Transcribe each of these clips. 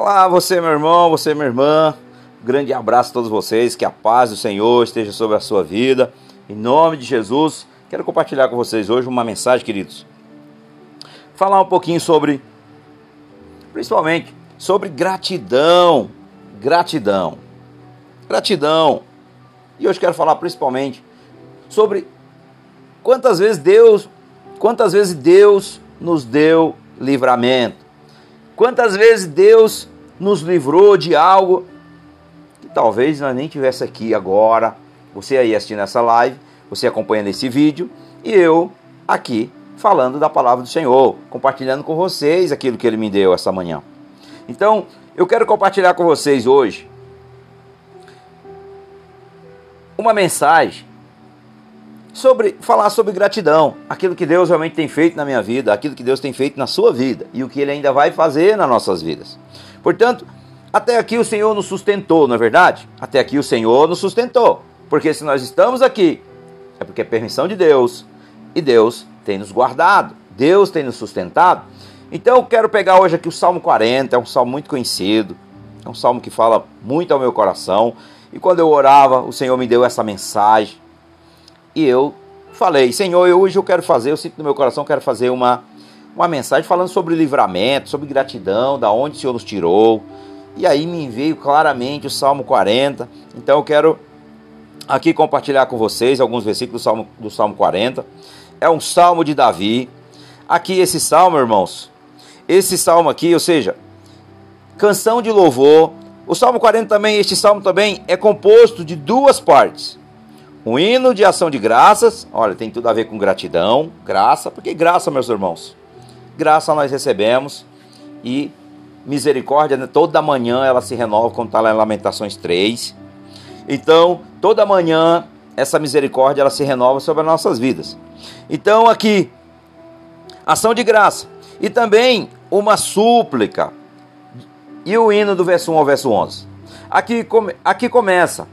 Olá, você, meu irmão, você, minha irmã. grande abraço a todos vocês. Que a paz do Senhor esteja sobre a sua vida. Em nome de Jesus, quero compartilhar com vocês hoje uma mensagem, queridos. Falar um pouquinho sobre, principalmente, sobre gratidão. Gratidão. Gratidão. E hoje quero falar principalmente sobre quantas vezes Deus, quantas vezes Deus nos deu livramento. Quantas vezes Deus nos livrou de algo que talvez nós nem tivesse aqui agora. Você aí assistindo essa live, você acompanhando esse vídeo e eu aqui falando da palavra do Senhor, compartilhando com vocês aquilo que ele me deu essa manhã. Então, eu quero compartilhar com vocês hoje uma mensagem sobre falar sobre gratidão, aquilo que Deus realmente tem feito na minha vida, aquilo que Deus tem feito na sua vida e o que ele ainda vai fazer nas nossas vidas. Portanto, até aqui o Senhor nos sustentou, não é verdade? Até aqui o Senhor nos sustentou. Porque se nós estamos aqui, é porque é permissão de Deus e Deus tem nos guardado, Deus tem nos sustentado. Então eu quero pegar hoje aqui o Salmo 40, é um salmo muito conhecido, é um salmo que fala muito ao meu coração. E quando eu orava, o Senhor me deu essa mensagem e eu falei, Senhor, eu, hoje eu quero fazer, eu sinto no meu coração, quero fazer uma, uma mensagem falando sobre livramento, sobre gratidão, da onde o Senhor nos tirou. E aí me veio claramente o Salmo 40. Então eu quero aqui compartilhar com vocês alguns versículos do Salmo, do Salmo 40. É um salmo de Davi. Aqui esse salmo, irmãos, esse salmo aqui, ou seja, canção de louvor. O Salmo 40 também, este salmo também é composto de duas partes. Um hino de ação de graças, olha, tem tudo a ver com gratidão, graça, porque graça, meus irmãos, graça nós recebemos e misericórdia, né? toda manhã ela se renova, como está lá em Lamentações 3. Então, toda manhã essa misericórdia ela se renova sobre as nossas vidas. Então, aqui, ação de graça e também uma súplica. E o hino do verso 1 ao verso 11. Aqui, aqui começa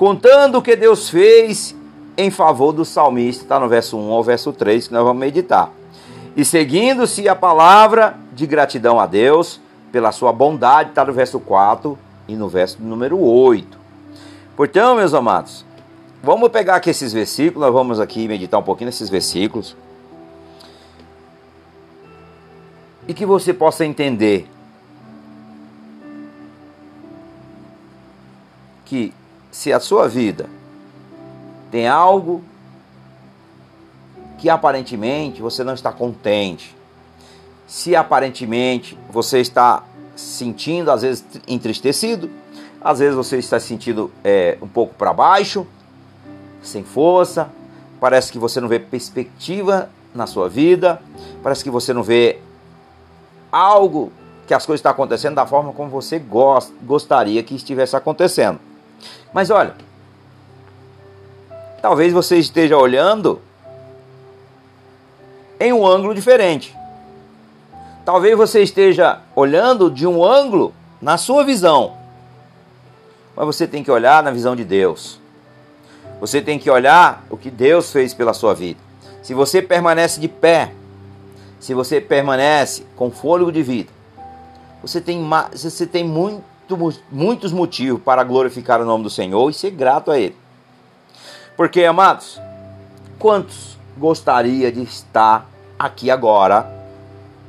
contando o que Deus fez em favor do salmista, está no verso 1 ao verso 3 que nós vamos meditar. E seguindo-se a palavra de gratidão a Deus pela sua bondade, está no verso 4 e no verso número 8. Portanto, meus amados, vamos pegar aqui esses versículos, nós vamos aqui meditar um pouquinho nesses versículos. E que você possa entender que se a sua vida tem algo que aparentemente você não está contente, se aparentemente você está sentindo, às vezes, entristecido, às vezes você está se sentindo é, um pouco para baixo, sem força, parece que você não vê perspectiva na sua vida, parece que você não vê algo que as coisas estão acontecendo da forma como você gost, gostaria que estivesse acontecendo. Mas olha, talvez você esteja olhando em um ângulo diferente. Talvez você esteja olhando de um ângulo na sua visão. Mas você tem que olhar na visão de Deus. Você tem que olhar o que Deus fez pela sua vida. Se você permanece de pé, se você permanece com fôlego de vida, você tem, você tem muito muitos motivos para glorificar o nome do Senhor e ser grato a Ele. Porque, amados, quantos gostaria de estar aqui agora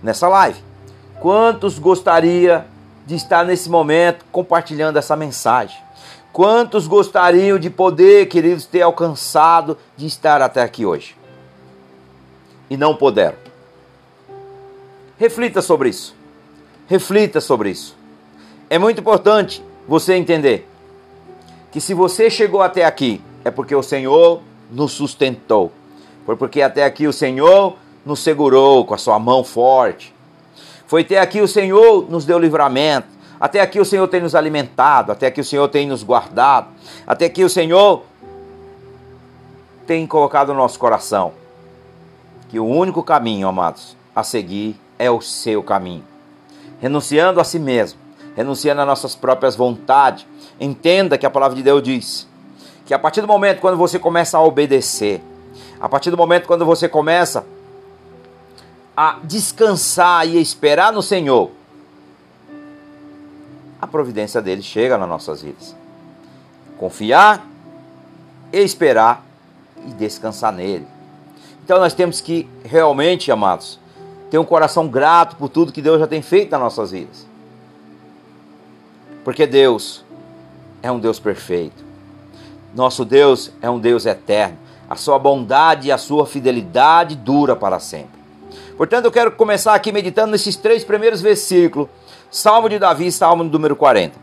nessa live? Quantos gostaria de estar nesse momento compartilhando essa mensagem? Quantos gostariam de poder, queridos, ter alcançado de estar até aqui hoje? E não puderam. Reflita sobre isso. Reflita sobre isso. É muito importante você entender que se você chegou até aqui, é porque o Senhor nos sustentou. Foi porque até aqui o Senhor nos segurou com a sua mão forte. Foi até aqui o Senhor nos deu livramento. Até aqui o Senhor tem nos alimentado. Até aqui o Senhor tem nos guardado. Até aqui o Senhor tem colocado no nosso coração que o único caminho, amados, a seguir é o seu caminho. Renunciando a si mesmo renunciando às nossas próprias vontades. Entenda que a palavra de Deus diz que a partir do momento quando você começa a obedecer, a partir do momento quando você começa a descansar e esperar no Senhor, a providência dele chega nas nossas vidas. Confiar, esperar e descansar nele. Então nós temos que realmente, amados, ter um coração grato por tudo que Deus já tem feito nas nossas vidas. Porque Deus é um Deus perfeito. Nosso Deus é um Deus eterno. A sua bondade e a sua fidelidade dura para sempre. Portanto, eu quero começar aqui meditando nesses três primeiros versículos. Salmo de Davi, Salmo número 40.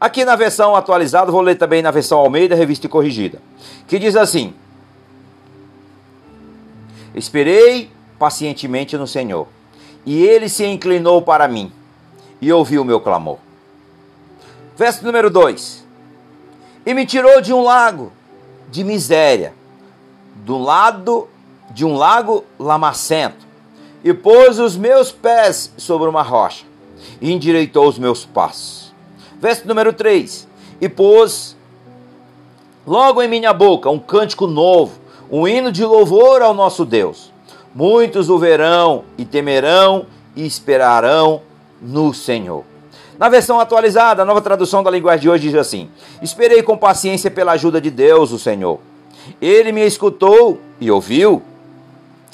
Aqui na versão atualizada, vou ler também na versão Almeida, revista e corrigida. Que diz assim: Esperei pacientemente no Senhor, e ele se inclinou para mim e ouviu o meu clamor. Verso número 2: E me tirou de um lago de miséria, do lado de um lago lamacento, e pôs os meus pés sobre uma rocha, e endireitou os meus passos. Verso número 3: E pôs logo em minha boca um cântico novo, um hino de louvor ao nosso Deus. Muitos o verão e temerão e esperarão no Senhor. Na versão atualizada, a nova tradução da linguagem de hoje diz assim: Esperei com paciência pela ajuda de Deus, o Senhor. Ele me escutou e ouviu.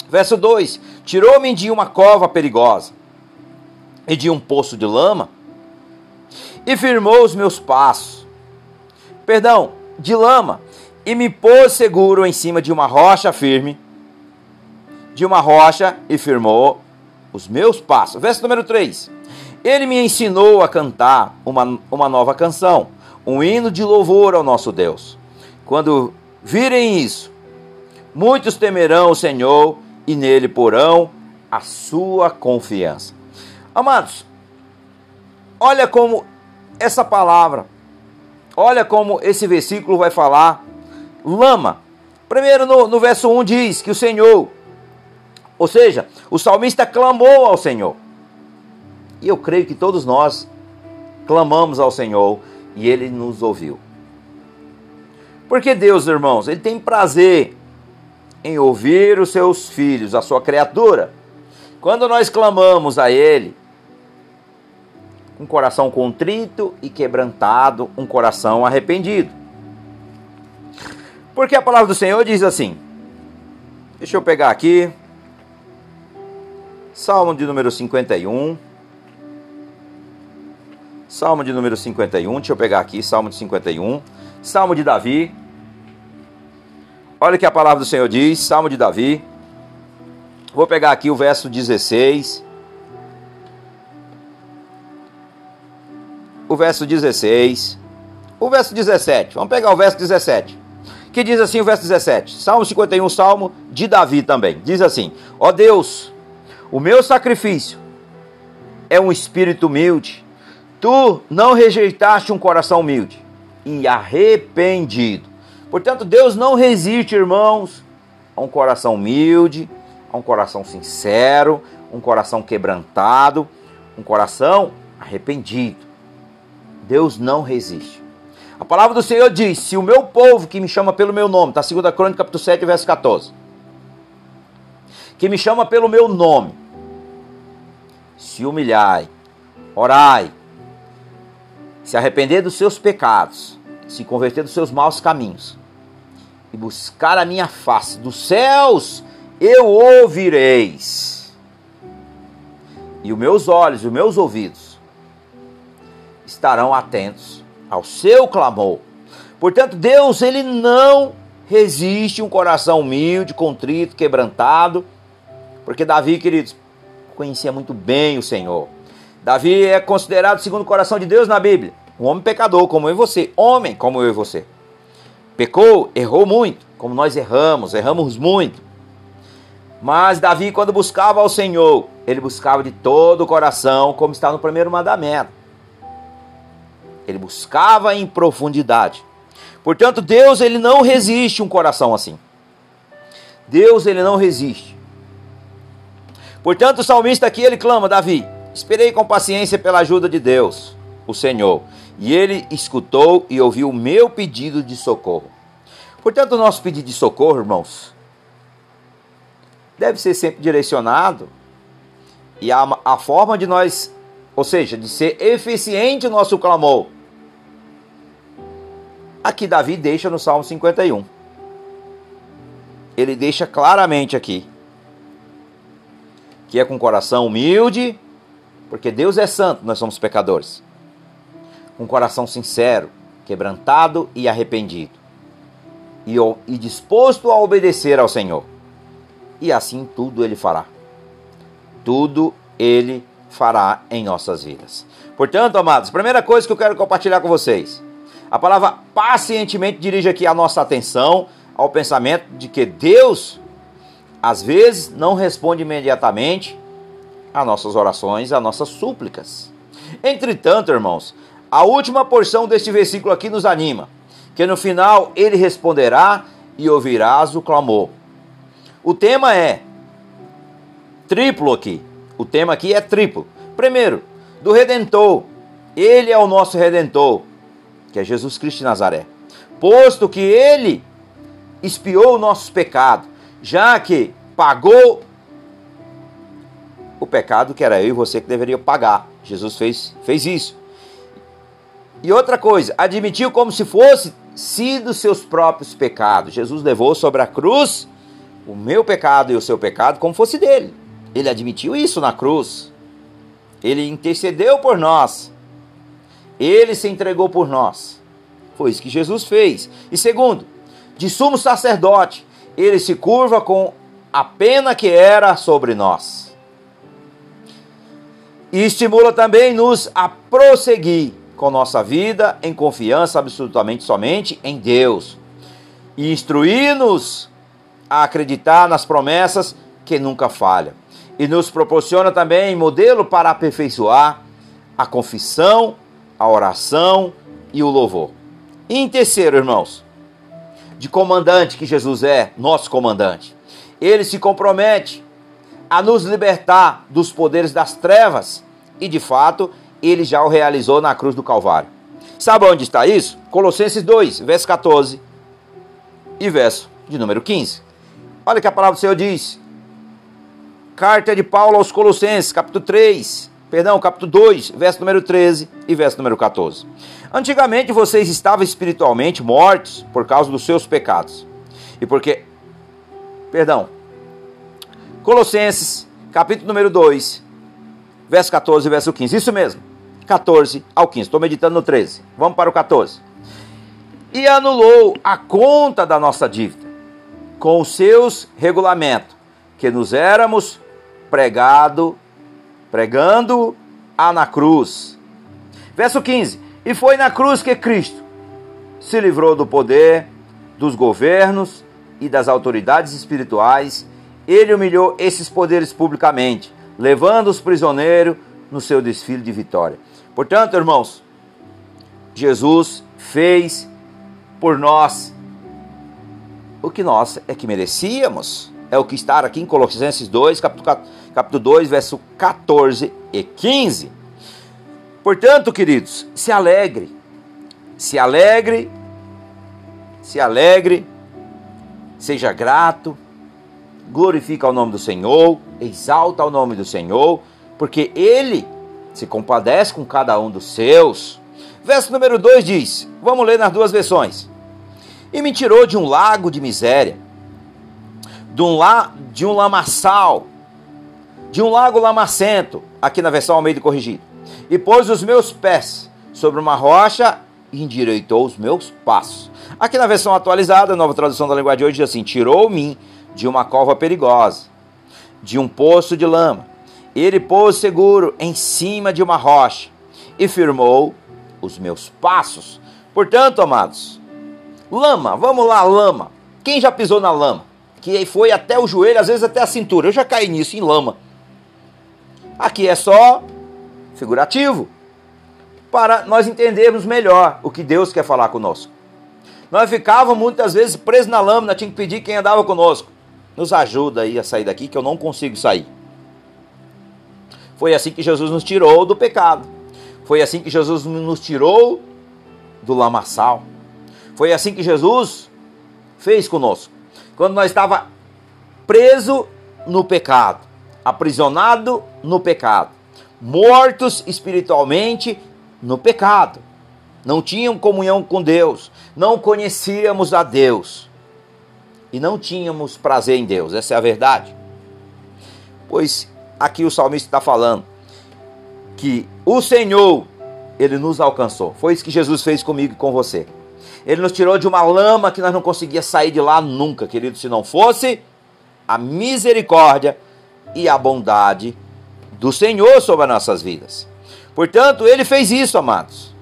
Verso 2: Tirou-me de uma cova perigosa e de um poço de lama e firmou os meus passos. Perdão, de lama e me pôs seguro em cima de uma rocha firme. De uma rocha e firmou os meus passos. Verso número 3. Ele me ensinou a cantar uma, uma nova canção, um hino de louvor ao nosso Deus. Quando virem isso, muitos temerão o Senhor e nele porão a sua confiança. Amados, olha como essa palavra, olha como esse versículo vai falar lama. Primeiro no, no verso 1 diz que o Senhor, ou seja, o salmista clamou ao Senhor. E eu creio que todos nós clamamos ao Senhor e ele nos ouviu. Porque Deus, irmãos, ele tem prazer em ouvir os seus filhos, a sua criatura. Quando nós clamamos a ele, um coração contrito e quebrantado, um coração arrependido. Porque a palavra do Senhor diz assim: Deixa eu pegar aqui. Salmo de número 51. Salmo de número 51, deixa eu pegar aqui, Salmo de 51. Salmo de Davi. Olha o que a palavra do Senhor diz, Salmo de Davi. Vou pegar aqui o verso 16. O verso 16. O verso 17. Vamos pegar o verso 17. Que diz assim o verso 17. Salmo 51, Salmo de Davi também. Diz assim: Ó Deus, o meu sacrifício é um espírito humilde Tu não rejeitaste um coração humilde e arrependido. Portanto, Deus não resiste, irmãos, a um coração humilde, a um coração sincero, um coração quebrantado, um coração arrependido. Deus não resiste. A palavra do Senhor diz: Se o meu povo que me chama pelo meu nome, está 2 Crônica, capítulo 7, verso 14, que me chama pelo meu nome, se humilhai, orai, se arrepender dos seus pecados, se converter dos seus maus caminhos e buscar a minha face dos céus, eu ouvireis. E os meus olhos e os meus ouvidos estarão atentos ao seu clamor. Portanto, Deus, ele não resiste um coração humilde, contrito, quebrantado, porque Davi, queridos, conhecia muito bem o Senhor. Davi é considerado segundo o coração de Deus na Bíblia. Um homem pecador, como eu e você. Homem, como eu e você. Pecou, errou muito, como nós erramos, erramos muito. Mas Davi, quando buscava ao Senhor, ele buscava de todo o coração, como está no primeiro mandamento. Ele buscava em profundidade. Portanto, Deus ele não resiste um coração assim. Deus ele não resiste. Portanto, o salmista aqui ele clama, Davi, Esperei com paciência pela ajuda de Deus, o Senhor, e ele escutou e ouviu o meu pedido de socorro. Portanto, o nosso pedido de socorro, irmãos, deve ser sempre direcionado e a, a forma de nós ou seja, de ser eficiente o nosso clamor. Aqui Davi deixa no Salmo 51. Ele deixa claramente aqui que é com coração humilde, porque Deus é santo, nós somos pecadores. Com coração sincero, quebrantado e arrependido. E, e disposto a obedecer ao Senhor. E assim tudo ele fará. Tudo ele fará em nossas vidas. Portanto, amados, primeira coisa que eu quero compartilhar com vocês. A palavra pacientemente dirige aqui a nossa atenção ao pensamento de que Deus, às vezes, não responde imediatamente a nossas orações, a nossas súplicas. Entretanto, irmãos, a última porção deste versículo aqui nos anima, que no final ele responderá e ouvirás o clamor. O tema é triplo aqui. O tema aqui é triplo. Primeiro, do redentor. Ele é o nosso redentor, que é Jesus Cristo de Nazaré. Posto que ele expiou o nosso pecado, já que pagou o pecado que era eu e você que deveria pagar. Jesus fez, fez isso. E outra coisa, admitiu como se fosse sido seus próprios pecados. Jesus levou sobre a cruz o meu pecado e o seu pecado como fosse dele. Ele admitiu isso na cruz. Ele intercedeu por nós. Ele se entregou por nós. Foi isso que Jesus fez. E segundo, de sumo sacerdote, ele se curva com a pena que era sobre nós. E estimula também nos a prosseguir com nossa vida em confiança absolutamente somente em Deus. E instruir-nos a acreditar nas promessas que nunca falham. E nos proporciona também modelo para aperfeiçoar a confissão, a oração e o louvor. E em terceiro, irmãos, de comandante que Jesus é, nosso comandante, ele se compromete a nos libertar dos poderes das trevas e, de fato, ele já o realizou na cruz do Calvário. Sabe onde está isso? Colossenses 2, verso 14 e verso de número 15. Olha que a palavra do Senhor diz. Carta de Paulo aos Colossenses, capítulo 3, perdão, capítulo 2, verso número 13 e verso número 14. Antigamente vocês estavam espiritualmente mortos por causa dos seus pecados. E porque, perdão, Colossenses, capítulo número 2, verso 14 e verso 15. Isso mesmo, 14 ao 15. Estou meditando no 13. Vamos para o 14. E anulou a conta da nossa dívida com os seus regulamentos, que nos éramos pregado, pregando a na cruz. Verso 15. E foi na cruz que Cristo se livrou do poder, dos governos e das autoridades espirituais. Ele humilhou esses poderes publicamente, levando os prisioneiros no seu desfile de vitória. Portanto, irmãos, Jesus fez por nós o que nós é que merecíamos. É o que está aqui em Colossenses 2, capítulo, capítulo 2, verso 14 e 15. Portanto, queridos, se alegre, se alegre, se alegre, seja grato, glorifica o nome do Senhor, exalta o nome do Senhor, porque Ele se compadece com cada um dos seus. Verso número 2 diz: vamos ler nas duas versões. E me tirou de um lago de miséria, de um, la, de um lamaçal, de um lago lamacento, aqui na versão de corrigido e pôs os meus pés sobre uma rocha e endireitou os meus passos. Aqui na versão atualizada, nova tradução da linguagem de hoje, diz assim: Tirou-me de uma cova perigosa, de um poço de lama. Ele pôs seguro em cima de uma rocha e firmou os meus passos. Portanto, amados, lama, vamos lá, lama. Quem já pisou na lama? Que foi até o joelho, às vezes até a cintura. Eu já caí nisso, em lama. Aqui é só figurativo, para nós entendermos melhor o que Deus quer falar conosco. Nós ficávamos muitas vezes presos na lâmina, tinha que pedir quem andava conosco. Nos ajuda aí a sair daqui que eu não consigo sair. Foi assim que Jesus nos tirou do pecado. Foi assim que Jesus nos tirou do lamaçal. Foi assim que Jesus fez conosco. Quando nós estava preso no pecado, aprisionado no pecado mortos espiritualmente no pecado. Não tinham comunhão com Deus, não conhecíamos a Deus e não tínhamos prazer em Deus, essa é a verdade. Pois aqui o salmista está falando que o Senhor, ele nos alcançou. Foi isso que Jesus fez comigo e com você. Ele nos tirou de uma lama que nós não conseguíamos sair de lá nunca, querido, se não fosse a misericórdia e a bondade do Senhor sobre as nossas vidas. Portanto, ele fez isso, amados.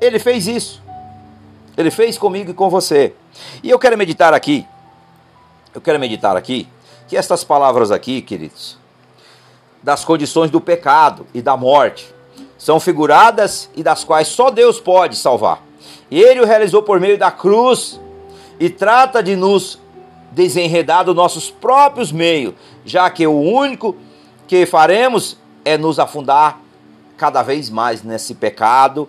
Ele fez isso. Ele fez comigo e com você. E eu quero meditar aqui. Eu quero meditar aqui que estas palavras aqui, queridos, das condições do pecado e da morte, são figuradas e das quais só Deus pode salvar. Ele o realizou por meio da cruz e trata de nos desenredar dos nossos próprios meios, já que o único que faremos é nos afundar cada vez mais nesse pecado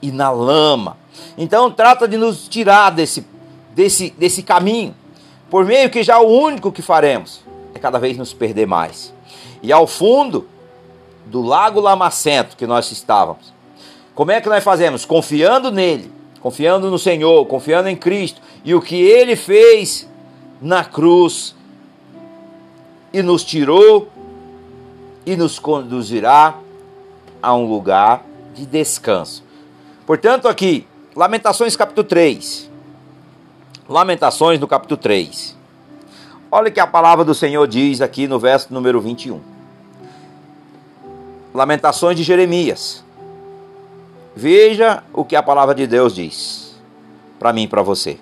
e na lama. Então trata de nos tirar desse, desse, desse caminho, por meio que já o único que faremos é cada vez nos perder mais. E ao fundo do lago lamacento que nós estávamos, como é que nós fazemos? Confiando nele, confiando no Senhor, confiando em Cristo e o que ele fez na cruz e nos tirou e nos conduzirá a um lugar de descanso. Portanto, aqui, Lamentações capítulo 3. Lamentações no capítulo 3. Olha que a palavra do Senhor diz aqui no verso número 21. Lamentações de Jeremias. Veja o que a palavra de Deus diz para mim e para você.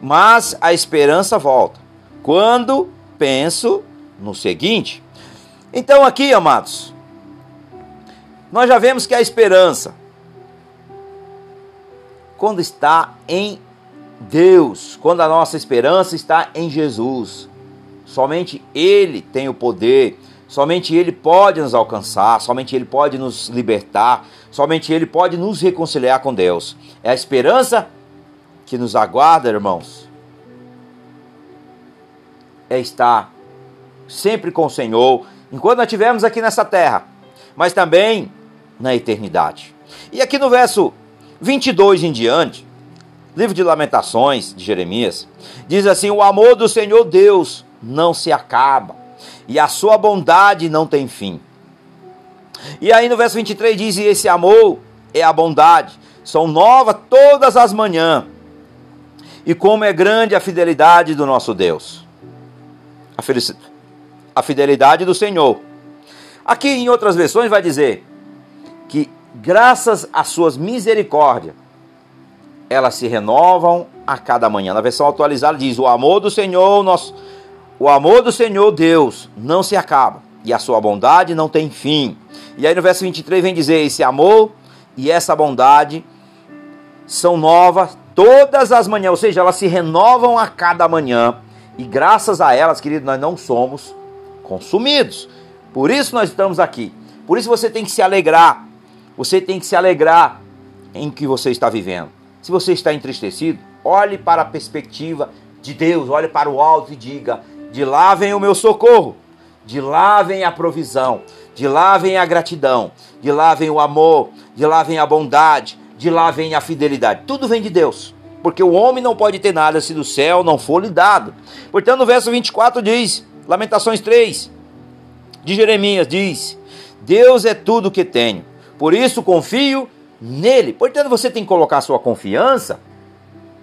Mas a esperança volta quando penso no seguinte. Então, aqui, amados, nós já vemos que a esperança, quando está em Deus, quando a nossa esperança está em Jesus, somente Ele tem o poder, somente Ele pode nos alcançar, somente Ele pode nos libertar, somente Ele pode nos reconciliar com Deus. É a esperança que nos aguarda, irmãos, é estar sempre com o Senhor, enquanto nós estivermos aqui nessa terra, mas também na eternidade. E aqui no verso 22 em diante, livro de Lamentações de Jeremias, diz assim: O amor do Senhor Deus não se acaba, e a sua bondade não tem fim. E aí no verso 23 diz: E esse amor é a bondade, são novas todas as manhãs, e como é grande a fidelidade do nosso Deus a fidelidade do Senhor. Aqui em outras versões vai dizer que graças às suas misericórdias elas se renovam a cada manhã. Na versão atualizada diz: "O amor do Senhor, nosso o amor do Senhor Deus não se acaba e a sua bondade não tem fim". E aí no verso 23 vem dizer: "Esse amor e essa bondade são novas todas as manhãs", ou seja, elas se renovam a cada manhã. E graças a elas, querido, nós não somos consumidos. Por isso nós estamos aqui. Por isso você tem que se alegrar. Você tem que se alegrar em que você está vivendo. Se você está entristecido, olhe para a perspectiva de Deus, olhe para o alto e diga: de lá vem o meu socorro, de lá vem a provisão, de lá vem a gratidão, de lá vem o amor, de lá vem a bondade, de lá vem a fidelidade. Tudo vem de Deus porque o homem não pode ter nada se do céu não for lhe dado. Portanto, no verso 24 diz, Lamentações 3, de Jeremias, diz: Deus é tudo que tenho, por isso confio nele. Portanto, você tem que colocar sua confiança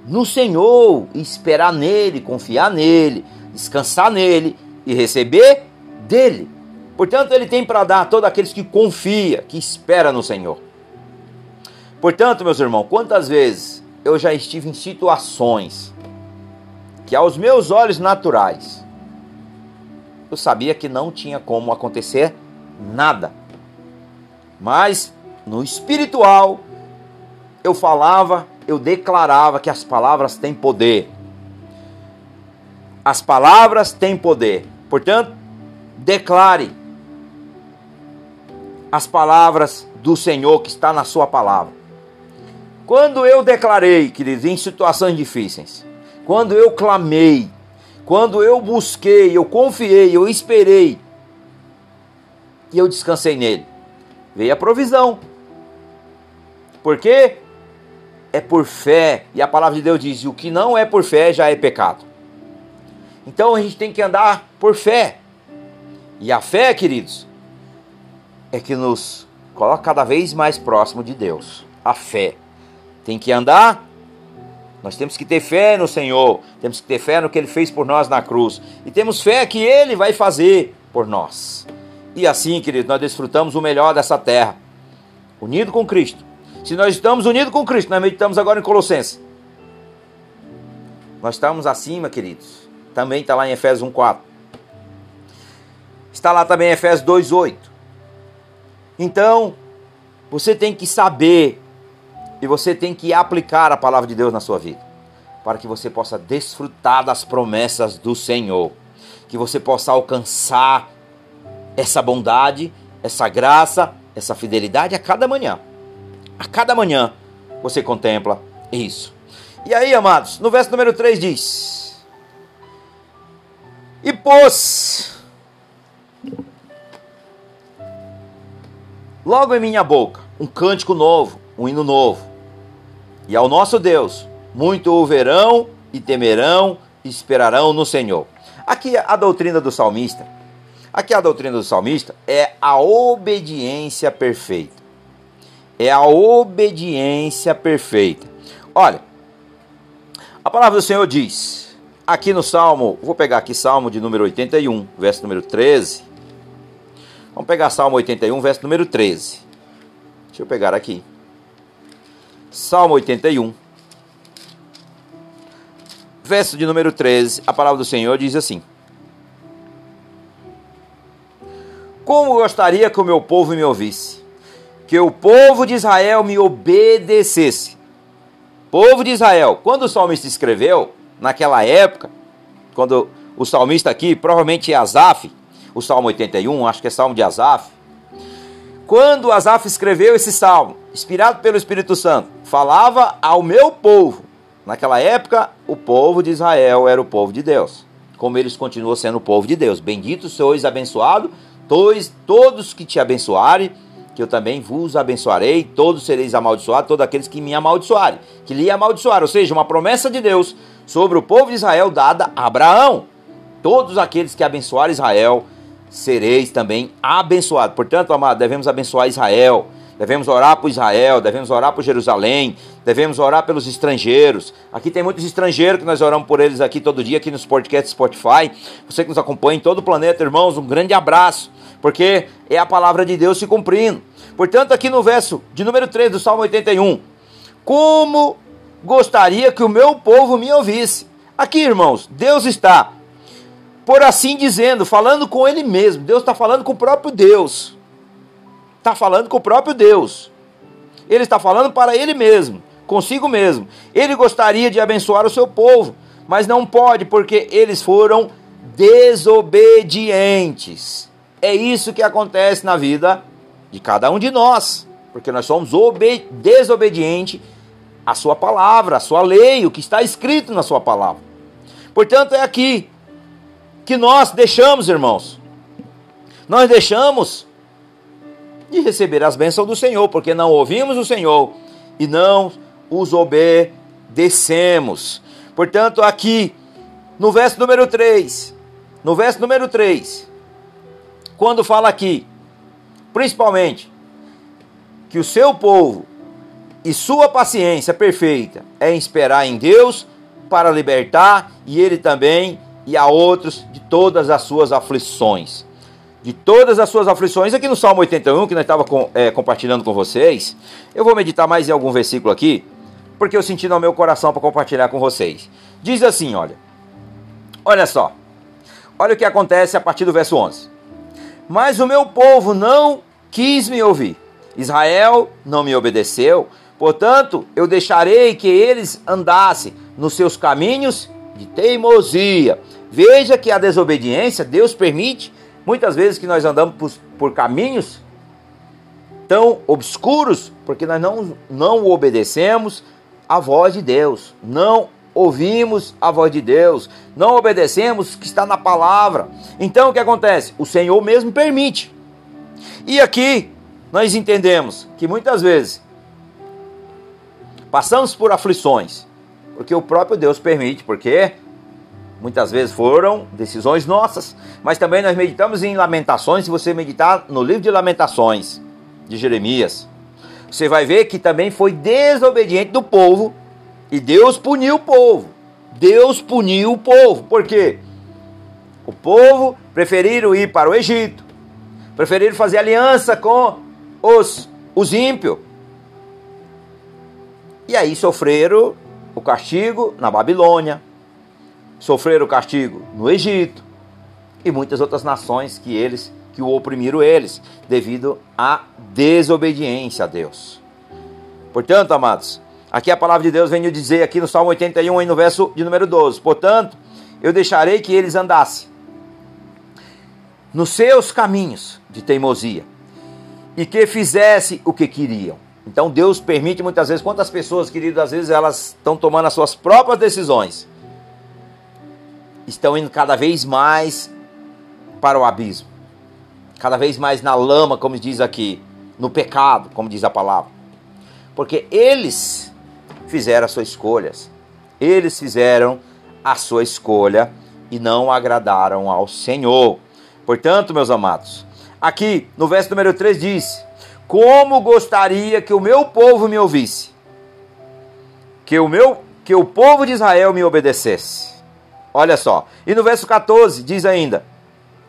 no Senhor, esperar nele, confiar nele, descansar nele e receber dele. Portanto, ele tem para dar a todos aqueles que confia, que espera no Senhor. Portanto, meus irmãos, quantas vezes eu já estive em situações que aos meus olhos naturais eu sabia que não tinha como acontecer nada. Mas no espiritual eu falava, eu declarava que as palavras têm poder. As palavras têm poder. Portanto, declare as palavras do Senhor que está na sua palavra. Quando eu declarei, queridos, em situações difíceis, quando eu clamei, quando eu busquei, eu confiei, eu esperei, e eu descansei nele. veio a provisão. Por quê? É por fé. E a palavra de Deus diz: o que não é por fé já é pecado. Então a gente tem que andar por fé. E a fé, queridos, é que nos coloca cada vez mais próximo de Deus. A fé. Tem que andar. Nós temos que ter fé no Senhor. Temos que ter fé no que Ele fez por nós na cruz. E temos fé que Ele vai fazer por nós. E assim, queridos, nós desfrutamos o melhor dessa terra. Unido com Cristo. Se nós estamos unidos com Cristo, nós meditamos agora em Colossenses. Nós estamos acima, queridos. Também está lá em Efésios 1,4. Está lá também em Efésios 2,8. Então, você tem que saber e você tem que aplicar a palavra de Deus na sua vida, para que você possa desfrutar das promessas do Senhor, que você possa alcançar essa bondade, essa graça, essa fidelidade a cada manhã. A cada manhã você contempla isso. E aí, amados, no verso número 3 diz: E pôs logo em minha boca um cântico novo, um hino novo. E ao nosso Deus, muito ouverão e temerão e esperarão no Senhor. Aqui a doutrina do salmista. Aqui a doutrina do salmista é a obediência perfeita. É a obediência perfeita. Olha, a palavra do Senhor diz, aqui no Salmo, vou pegar aqui Salmo de número 81, verso número 13. Vamos pegar Salmo 81, verso número 13. Deixa eu pegar aqui. Salmo 81, verso de número 13. A palavra do Senhor diz assim: Como gostaria que o meu povo me ouvisse, que o povo de Israel me obedecesse. Povo de Israel, quando o salmista escreveu, naquela época, quando o salmista aqui, provavelmente é Asaf, o Salmo 81, acho que é Salmo de Asaf. Quando Asaf escreveu esse salmo, inspirado pelo Espírito Santo, falava ao meu povo. Naquela época, o povo de Israel era o povo de Deus, como eles continuam sendo o povo de Deus. Bendito sois abençoado, todos, todos que te abençoarem, que eu também vos abençoarei, todos sereis amaldiçoados, todos aqueles que me amaldiçoarem, que lhe amaldiçoaram, ou seja, uma promessa de Deus sobre o povo de Israel dada a Abraão. Todos aqueles que abençoarem Israel sereis também abençoados. Portanto, amado, devemos abençoar Israel, devemos orar por Israel, devemos orar por Jerusalém, devemos orar pelos estrangeiros. Aqui tem muitos estrangeiros que nós oramos por eles aqui todo dia, aqui nos podcasts Spotify. Você que nos acompanha em todo o planeta, irmãos, um grande abraço, porque é a palavra de Deus se cumprindo. Portanto, aqui no verso de número 3 do Salmo 81, como gostaria que o meu povo me ouvisse. Aqui, irmãos, Deus está por assim dizendo, falando com ele mesmo. Deus está falando com o próprio Deus. Está falando com o próprio Deus. Ele está falando para ele mesmo, consigo mesmo. Ele gostaria de abençoar o seu povo, mas não pode porque eles foram desobedientes. É isso que acontece na vida de cada um de nós, porque nós somos desobedientes à sua palavra, à sua lei, o que está escrito na sua palavra. Portanto, é aqui que nós deixamos, irmãos. Nós deixamos de receber as bênçãos do Senhor, porque não ouvimos o Senhor e não os obedecemos. Portanto, aqui no verso número 3, no verso número 3, quando fala aqui, principalmente, que o seu povo e sua paciência perfeita é esperar em Deus para libertar e ele também e a outros de todas as suas aflições. De todas as suas aflições, aqui no Salmo 81, que nós estávamos com, é, compartilhando com vocês, eu vou meditar mais em algum versículo aqui, porque eu senti no meu coração para compartilhar com vocês. Diz assim: olha, olha só, olha o que acontece a partir do verso 11. Mas o meu povo não quis me ouvir, Israel não me obedeceu, portanto eu deixarei que eles andassem nos seus caminhos de teimosia. Veja que a desobediência, Deus permite muitas vezes que nós andamos por, por caminhos tão obscuros, porque nós não, não obedecemos a voz de Deus, não ouvimos a voz de Deus, não obedecemos o que está na palavra. Então o que acontece? O Senhor mesmo permite. E aqui, nós entendemos que muitas vezes passamos por aflições, porque o próprio Deus permite, porque muitas vezes foram decisões nossas, mas também nós meditamos em Lamentações, se você meditar no livro de Lamentações de Jeremias, você vai ver que também foi desobediente do povo e Deus puniu o povo. Deus puniu o povo. Por quê? O povo preferiram ir para o Egito, preferiram fazer aliança com os, os ímpios. E aí sofreram o castigo na Babilônia, sofreram castigo no Egito e muitas outras nações que eles que o oprimiram eles, devido à desobediência a Deus. Portanto, amados, aqui a palavra de Deus vem dizer aqui no Salmo 81, no verso de número 12: Portanto, eu deixarei que eles andassem nos seus caminhos de teimosia e que fizesse o que queriam. Então Deus permite muitas vezes, quantas pessoas, queridos, às vezes elas estão tomando as suas próprias decisões, estão indo cada vez mais para o abismo, cada vez mais na lama, como diz aqui, no pecado, como diz a palavra, porque eles fizeram as suas escolhas, eles fizeram a sua escolha e não agradaram ao Senhor. Portanto, meus amados, aqui no verso número 3 diz: Como gostaria que o meu povo me ouvisse, que o meu que o povo de Israel me obedecesse. Olha só. E no verso 14 diz ainda.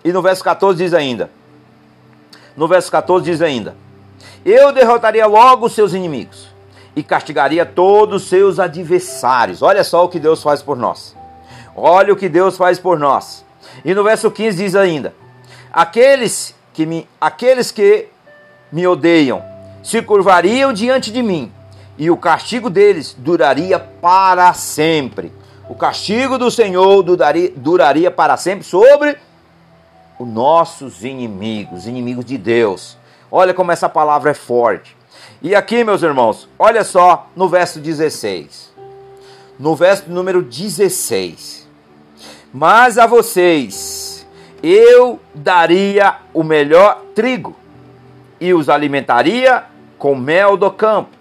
E no verso 14 diz ainda. No verso 14 diz ainda: Eu derrotaria logo os seus inimigos e castigaria todos os seus adversários. Olha só o que Deus faz por nós. Olha o que Deus faz por nós. E no verso 15 diz ainda: Aqueles que me, aqueles que me odeiam se curvariam diante de mim, e o castigo deles duraria para sempre. O castigo do Senhor duraria, para sempre sobre os nossos inimigos, inimigos de Deus. Olha como essa palavra é forte. E aqui, meus irmãos, olha só no verso 16. No verso número 16. Mas a vocês eu daria o melhor trigo e os alimentaria com mel do campo,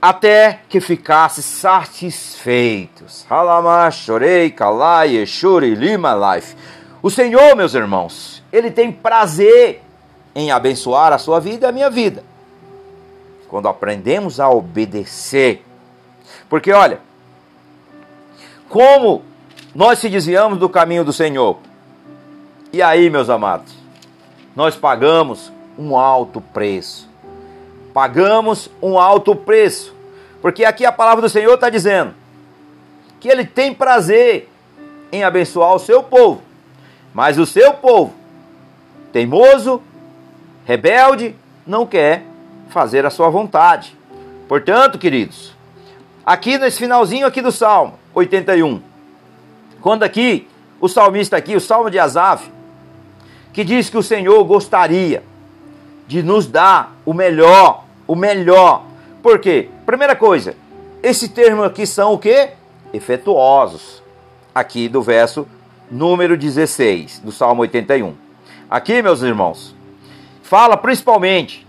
até que ficasse satisfeitos. chorei, calai, lima, life. O Senhor, meus irmãos, Ele tem prazer em abençoar a sua vida e a minha vida. Quando aprendemos a obedecer. Porque olha, como nós se desviamos do caminho do Senhor, e aí, meus amados, nós pagamos um alto preço. Pagamos um alto preço. Porque aqui a palavra do Senhor está dizendo que Ele tem prazer em abençoar o seu povo. Mas o seu povo, teimoso, rebelde, não quer fazer a sua vontade. Portanto, queridos, aqui nesse finalzinho aqui do Salmo 81, quando aqui o salmista aqui, o Salmo de Asaf, que diz que o Senhor gostaria de nos dar o melhor, o melhor. Por quê? Primeira coisa, esse termo aqui são o que? Efetuosos. Aqui do verso número 16 do Salmo 81. Aqui, meus irmãos, fala principalmente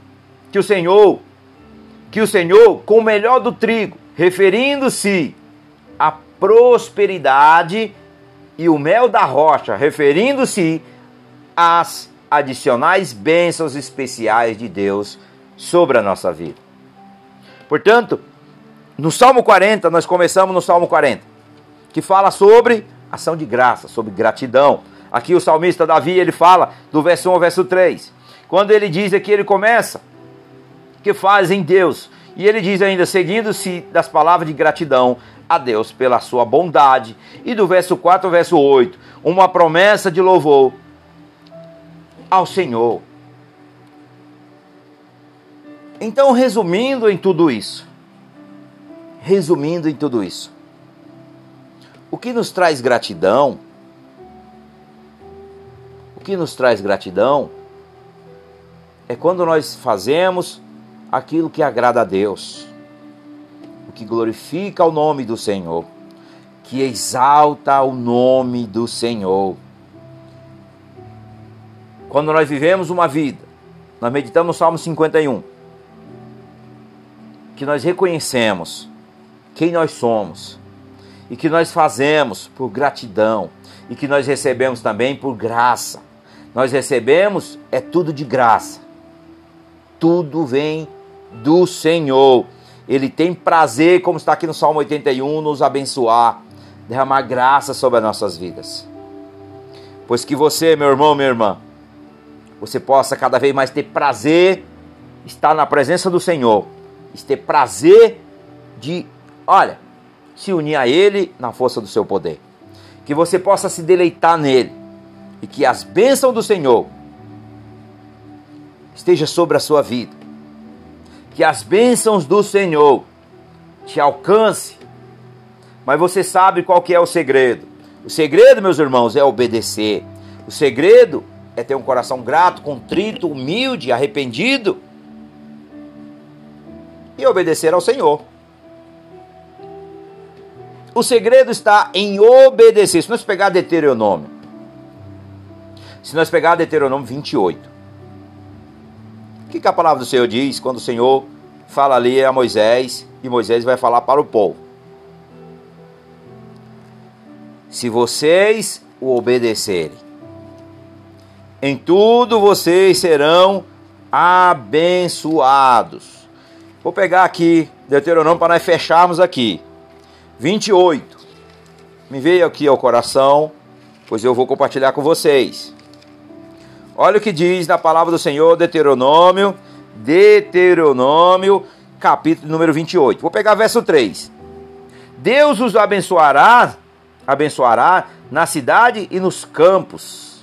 que o Senhor, que o Senhor com o melhor do trigo, referindo-se à prosperidade e o mel da rocha, referindo-se as adicionais bênçãos especiais de Deus sobre a nossa vida. Portanto, no Salmo 40, nós começamos no Salmo 40, que fala sobre ação de graça, sobre gratidão. Aqui o salmista Davi, ele fala do verso 1 ao verso 3. Quando ele diz aqui, ele começa que faz em Deus. E ele diz ainda, seguindo-se das palavras de gratidão a Deus pela sua bondade. E do verso 4 ao verso 8, uma promessa de louvor ao Senhor. Então, resumindo em tudo isso, resumindo em tudo isso, o que nos traz gratidão, o que nos traz gratidão é quando nós fazemos aquilo que agrada a Deus, o que glorifica o nome do Senhor, que exalta o nome do Senhor. Quando nós vivemos uma vida nós meditamos no Salmo 51, que nós reconhecemos quem nós somos e que nós fazemos por gratidão e que nós recebemos também por graça. Nós recebemos é tudo de graça. Tudo vem do Senhor. Ele tem prazer, como está aqui no Salmo 81, nos abençoar, derramar graça sobre as nossas vidas. Pois que você, meu irmão, minha irmã, você possa cada vez mais ter prazer estar na presença do Senhor, ter prazer de, olha, se unir a Ele na força do seu poder. Que você possa se deleitar nele e que as bênçãos do Senhor estejam sobre a sua vida. Que as bênçãos do Senhor te alcance. Mas você sabe qual que é o segredo? O segredo, meus irmãos, é obedecer. O segredo é ter um coração grato, contrito, humilde, arrependido e obedecer ao Senhor. O segredo está em obedecer. Se nós pegar Deuteronômio, se nós pegar Deuteronômio 28, o que, que a palavra do Senhor diz quando o Senhor fala ali a Moisés e Moisés vai falar para o povo? Se vocês o obedecerem, em tudo vocês serão abençoados. Vou pegar aqui Deuteronômio para nós fecharmos aqui. 28. Me veio aqui ao coração, pois eu vou compartilhar com vocês. Olha o que diz na palavra do Senhor, Deuteronômio, Deuteronômio, capítulo número 28. Vou pegar verso 3. Deus os abençoará, abençoará na cidade e nos campos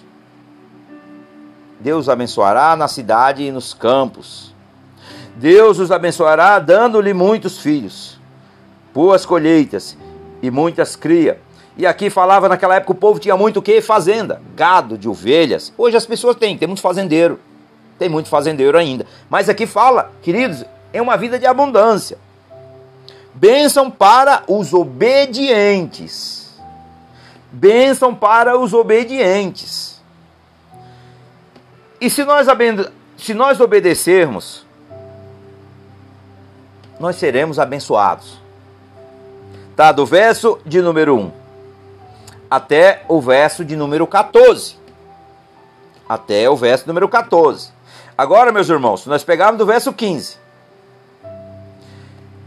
Deus abençoará na cidade e nos campos. Deus os abençoará dando-lhe muitos filhos, boas colheitas e muitas cria. E aqui falava naquela época o povo tinha muito o que? Fazenda, gado de ovelhas. Hoje as pessoas têm, tem muito fazendeiro. Tem muito fazendeiro ainda. Mas aqui fala, queridos, é uma vida de abundância. Bênção para os obedientes. Bênção para os obedientes. E se nós, se nós obedecermos, nós seremos abençoados. Tá? Do verso de número 1 até o verso de número 14. Até o verso número 14. Agora, meus irmãos, se nós pegarmos do verso 15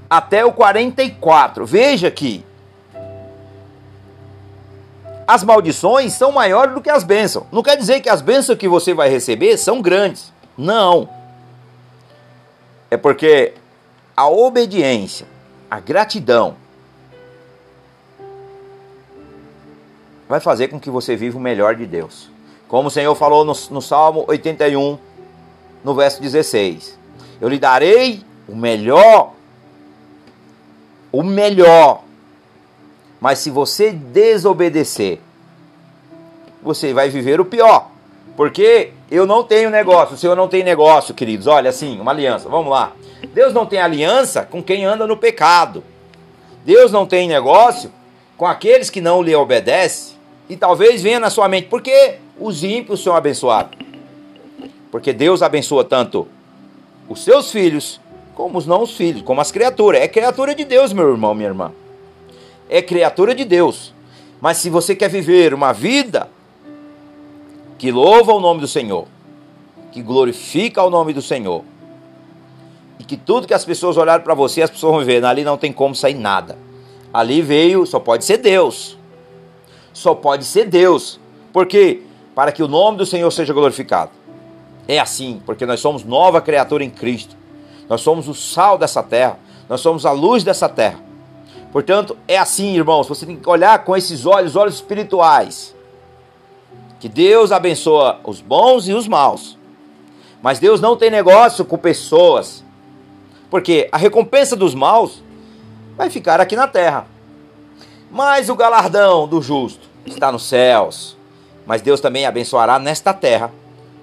até o 44, veja que as maldições são maiores do que as bênçãos. Não quer dizer que as bênçãos que você vai receber são grandes. Não. É porque a obediência, a gratidão, vai fazer com que você viva o melhor de Deus. Como o Senhor falou no, no Salmo 81, no verso 16: Eu lhe darei o melhor, o melhor mas se você desobedecer, você vai viver o pior. Porque eu não tenho negócio, o Senhor não tem negócio, queridos. Olha, assim, uma aliança. Vamos lá. Deus não tem aliança com quem anda no pecado. Deus não tem negócio com aqueles que não lhe obedecem. E talvez venha na sua mente, por que os ímpios são abençoados? Porque Deus abençoa tanto os seus filhos, como os não os filhos, como as criaturas. É criatura de Deus, meu irmão, minha irmã é criatura de Deus. Mas se você quer viver uma vida que louva o nome do Senhor, que glorifica o nome do Senhor, e que tudo que as pessoas olharem para você, as pessoas vão ver, ali não tem como sair nada. Ali veio, só pode ser Deus. Só pode ser Deus. Porque para que o nome do Senhor seja glorificado. É assim, porque nós somos nova criatura em Cristo. Nós somos o sal dessa terra, nós somos a luz dessa terra. Portanto, é assim, irmãos, você tem que olhar com esses olhos, olhos espirituais. Que Deus abençoa os bons e os maus. Mas Deus não tem negócio com pessoas. Porque a recompensa dos maus vai ficar aqui na terra. Mas o galardão do justo está nos céus. Mas Deus também abençoará nesta terra.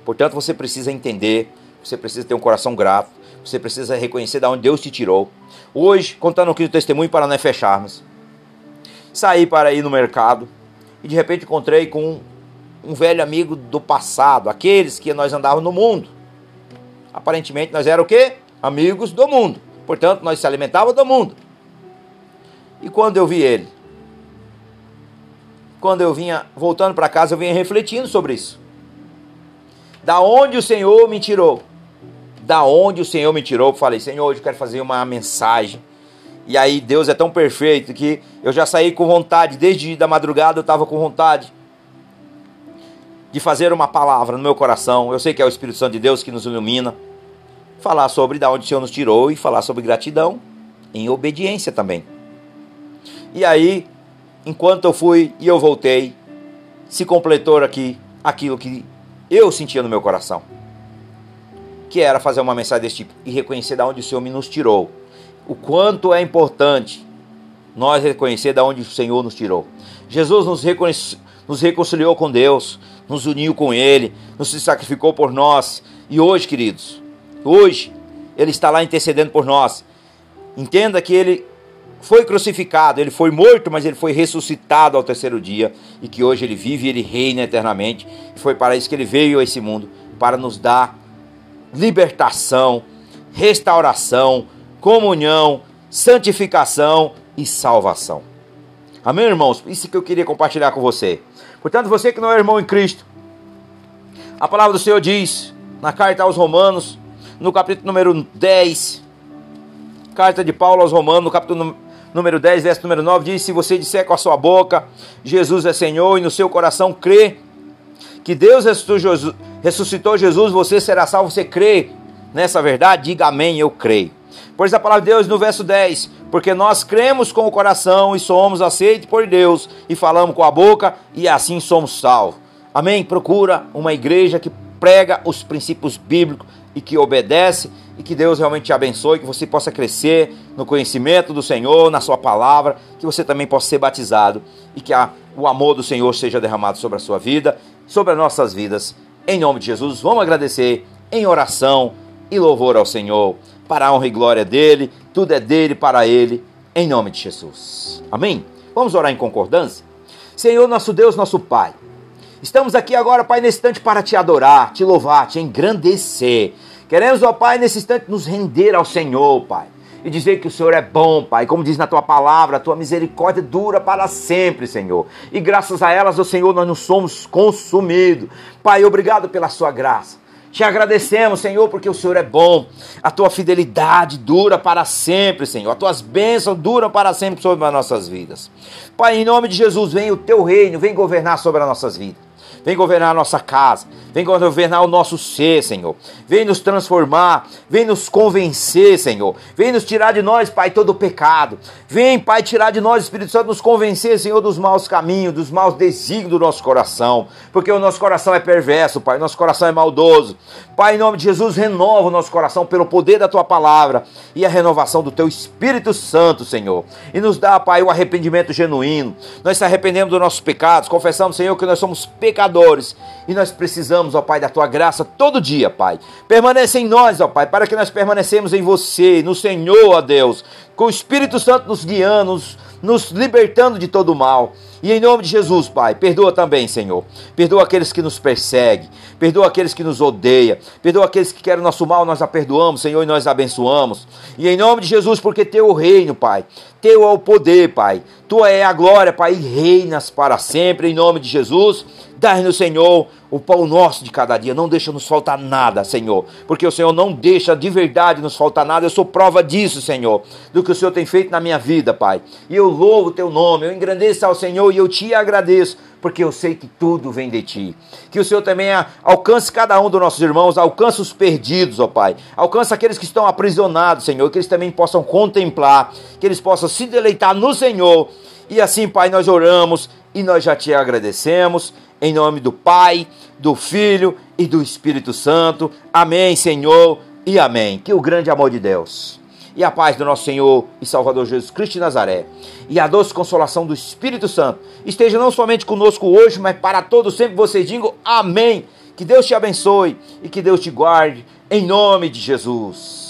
Portanto, você precisa entender, você precisa ter um coração grato, você precisa reconhecer de onde Deus te tirou. Hoje, contando aqui o testemunho para nós fecharmos. Saí para ir no mercado e de repente encontrei com um, velho amigo do passado, aqueles que nós andávamos no mundo. Aparentemente nós era o quê? Amigos do mundo. Portanto, nós se alimentávamos do mundo. E quando eu vi ele, quando eu vinha voltando para casa, eu vinha refletindo sobre isso. Da onde o Senhor me tirou? Da onde o Senhor me tirou? Eu falei, Senhor, hoje eu quero fazer uma mensagem. E aí Deus é tão perfeito que eu já saí com vontade, desde da madrugada eu estava com vontade de fazer uma palavra no meu coração. Eu sei que é o Espírito Santo de Deus que nos ilumina. Falar sobre da onde o Senhor nos tirou e falar sobre gratidão em obediência também. E aí, enquanto eu fui e eu voltei, se completou aqui aquilo que eu sentia no meu coração. Que era fazer uma mensagem desse tipo e reconhecer da onde o Senhor me nos tirou. O quanto é importante nós reconhecer da onde o Senhor nos tirou. Jesus nos, nos reconciliou com Deus, nos uniu com Ele, nos sacrificou por nós. E hoje, queridos, hoje, Ele está lá intercedendo por nós. Entenda que Ele foi crucificado, ele foi morto, mas ele foi ressuscitado ao terceiro dia e que hoje ele vive e ele reina eternamente. E foi para isso que ele veio a esse mundo para nos dar libertação, restauração, comunhão, santificação e salvação. Amém, irmãos? Isso que eu queria compartilhar com você. Portanto, você que não é irmão em Cristo, a palavra do Senhor diz na carta aos Romanos, no capítulo número 10, carta de Paulo aos Romanos, no capítulo número 10, verso número 9, diz: Se você disser com a sua boca, Jesus é Senhor, e no seu coração crê que Deus ressuscitou Jesus, você será salvo. Você crê nessa verdade? Diga amém, eu creio. Pois a palavra de Deus no verso 10: Porque nós cremos com o coração e somos aceitos por Deus, e falamos com a boca, e assim somos salvos. Amém? Procura uma igreja que prega os princípios bíblicos e que obedece e que Deus realmente te abençoe, que você possa crescer no conhecimento do Senhor, na sua palavra, que você também possa ser batizado e que a, o amor do Senhor seja derramado sobre a sua vida, sobre as nossas vidas. Em nome de Jesus, vamos agradecer em oração e louvor ao Senhor, para a honra e glória dele, tudo é dele para ele, em nome de Jesus. Amém? Vamos orar em concordância? Senhor, nosso Deus, nosso Pai, estamos aqui agora, Pai, nesse instante para te adorar, te louvar, te engrandecer Queremos, ó Pai, nesse instante nos render ao Senhor, Pai. E dizer que o Senhor é bom, Pai. Como diz na tua palavra, a tua misericórdia dura para sempre, Senhor. E graças a elas, ó Senhor, nós não somos consumidos. Pai, obrigado pela sua graça. Te agradecemos, Senhor, porque o Senhor é bom. A tua fidelidade dura para sempre, Senhor. As tuas bênçãos duram para sempre sobre as nossas vidas. Pai, em nome de Jesus, vem o teu reino, vem governar sobre as nossas vidas. Vem governar a nossa casa. Vem governar o nosso ser, Senhor. Vem nos transformar. Vem nos convencer, Senhor. Vem nos tirar de nós, Pai, todo o pecado. Vem, Pai, tirar de nós, Espírito Santo, nos convencer, Senhor, dos maus caminhos, dos maus desígnios do nosso coração. Porque o nosso coração é perverso, Pai. Nosso coração é maldoso. Pai, em nome de Jesus, renova o nosso coração pelo poder da tua palavra e a renovação do teu Espírito Santo, Senhor. E nos dá, Pai, o arrependimento genuíno. Nós se arrependemos dos nossos pecados, confessamos, Senhor, que nós somos pecadores e nós precisamos, ó Pai, da tua graça todo dia, Pai. Permaneça em nós, ó Pai, para que nós permanecemos em você, no Senhor, ó Deus, com o Espírito Santo nos guiando, nos, libertando de todo o mal. E em nome de Jesus, Pai, perdoa também, Senhor. Perdoa aqueles que nos perseguem, perdoa aqueles que nos odeiam, perdoa aqueles que querem nosso mal, nós a perdoamos, Senhor, e nós abençoamos. E em nome de Jesus, porque teu o reino, Pai, teu é o poder, Pai, tua é a glória, Pai, e reinas para sempre, em nome de Jesus. Dai-nos, Senhor, o pão nosso de cada dia. Não deixa nos faltar nada, Senhor. Porque o Senhor não deixa de verdade nos faltar nada. Eu sou prova disso, Senhor. Do que o Senhor tem feito na minha vida, Pai. E eu louvo o teu nome. Eu engrandeço ao Senhor e eu te agradeço. Porque eu sei que tudo vem de ti. Que o Senhor também alcance cada um dos nossos irmãos. Alcance os perdidos, ó Pai. Alcance aqueles que estão aprisionados, Senhor. Que eles também possam contemplar. Que eles possam se deleitar no Senhor. E assim, Pai, nós oramos e nós já te agradecemos. Em nome do Pai, do Filho e do Espírito Santo. Amém, Senhor, e amém. Que o grande amor de Deus e a paz do nosso Senhor e Salvador Jesus Cristo de Nazaré e a doce consolação do Espírito Santo esteja não somente conosco hoje, mas para todos sempre. Vocês digam amém. Que Deus te abençoe e que Deus te guarde em nome de Jesus.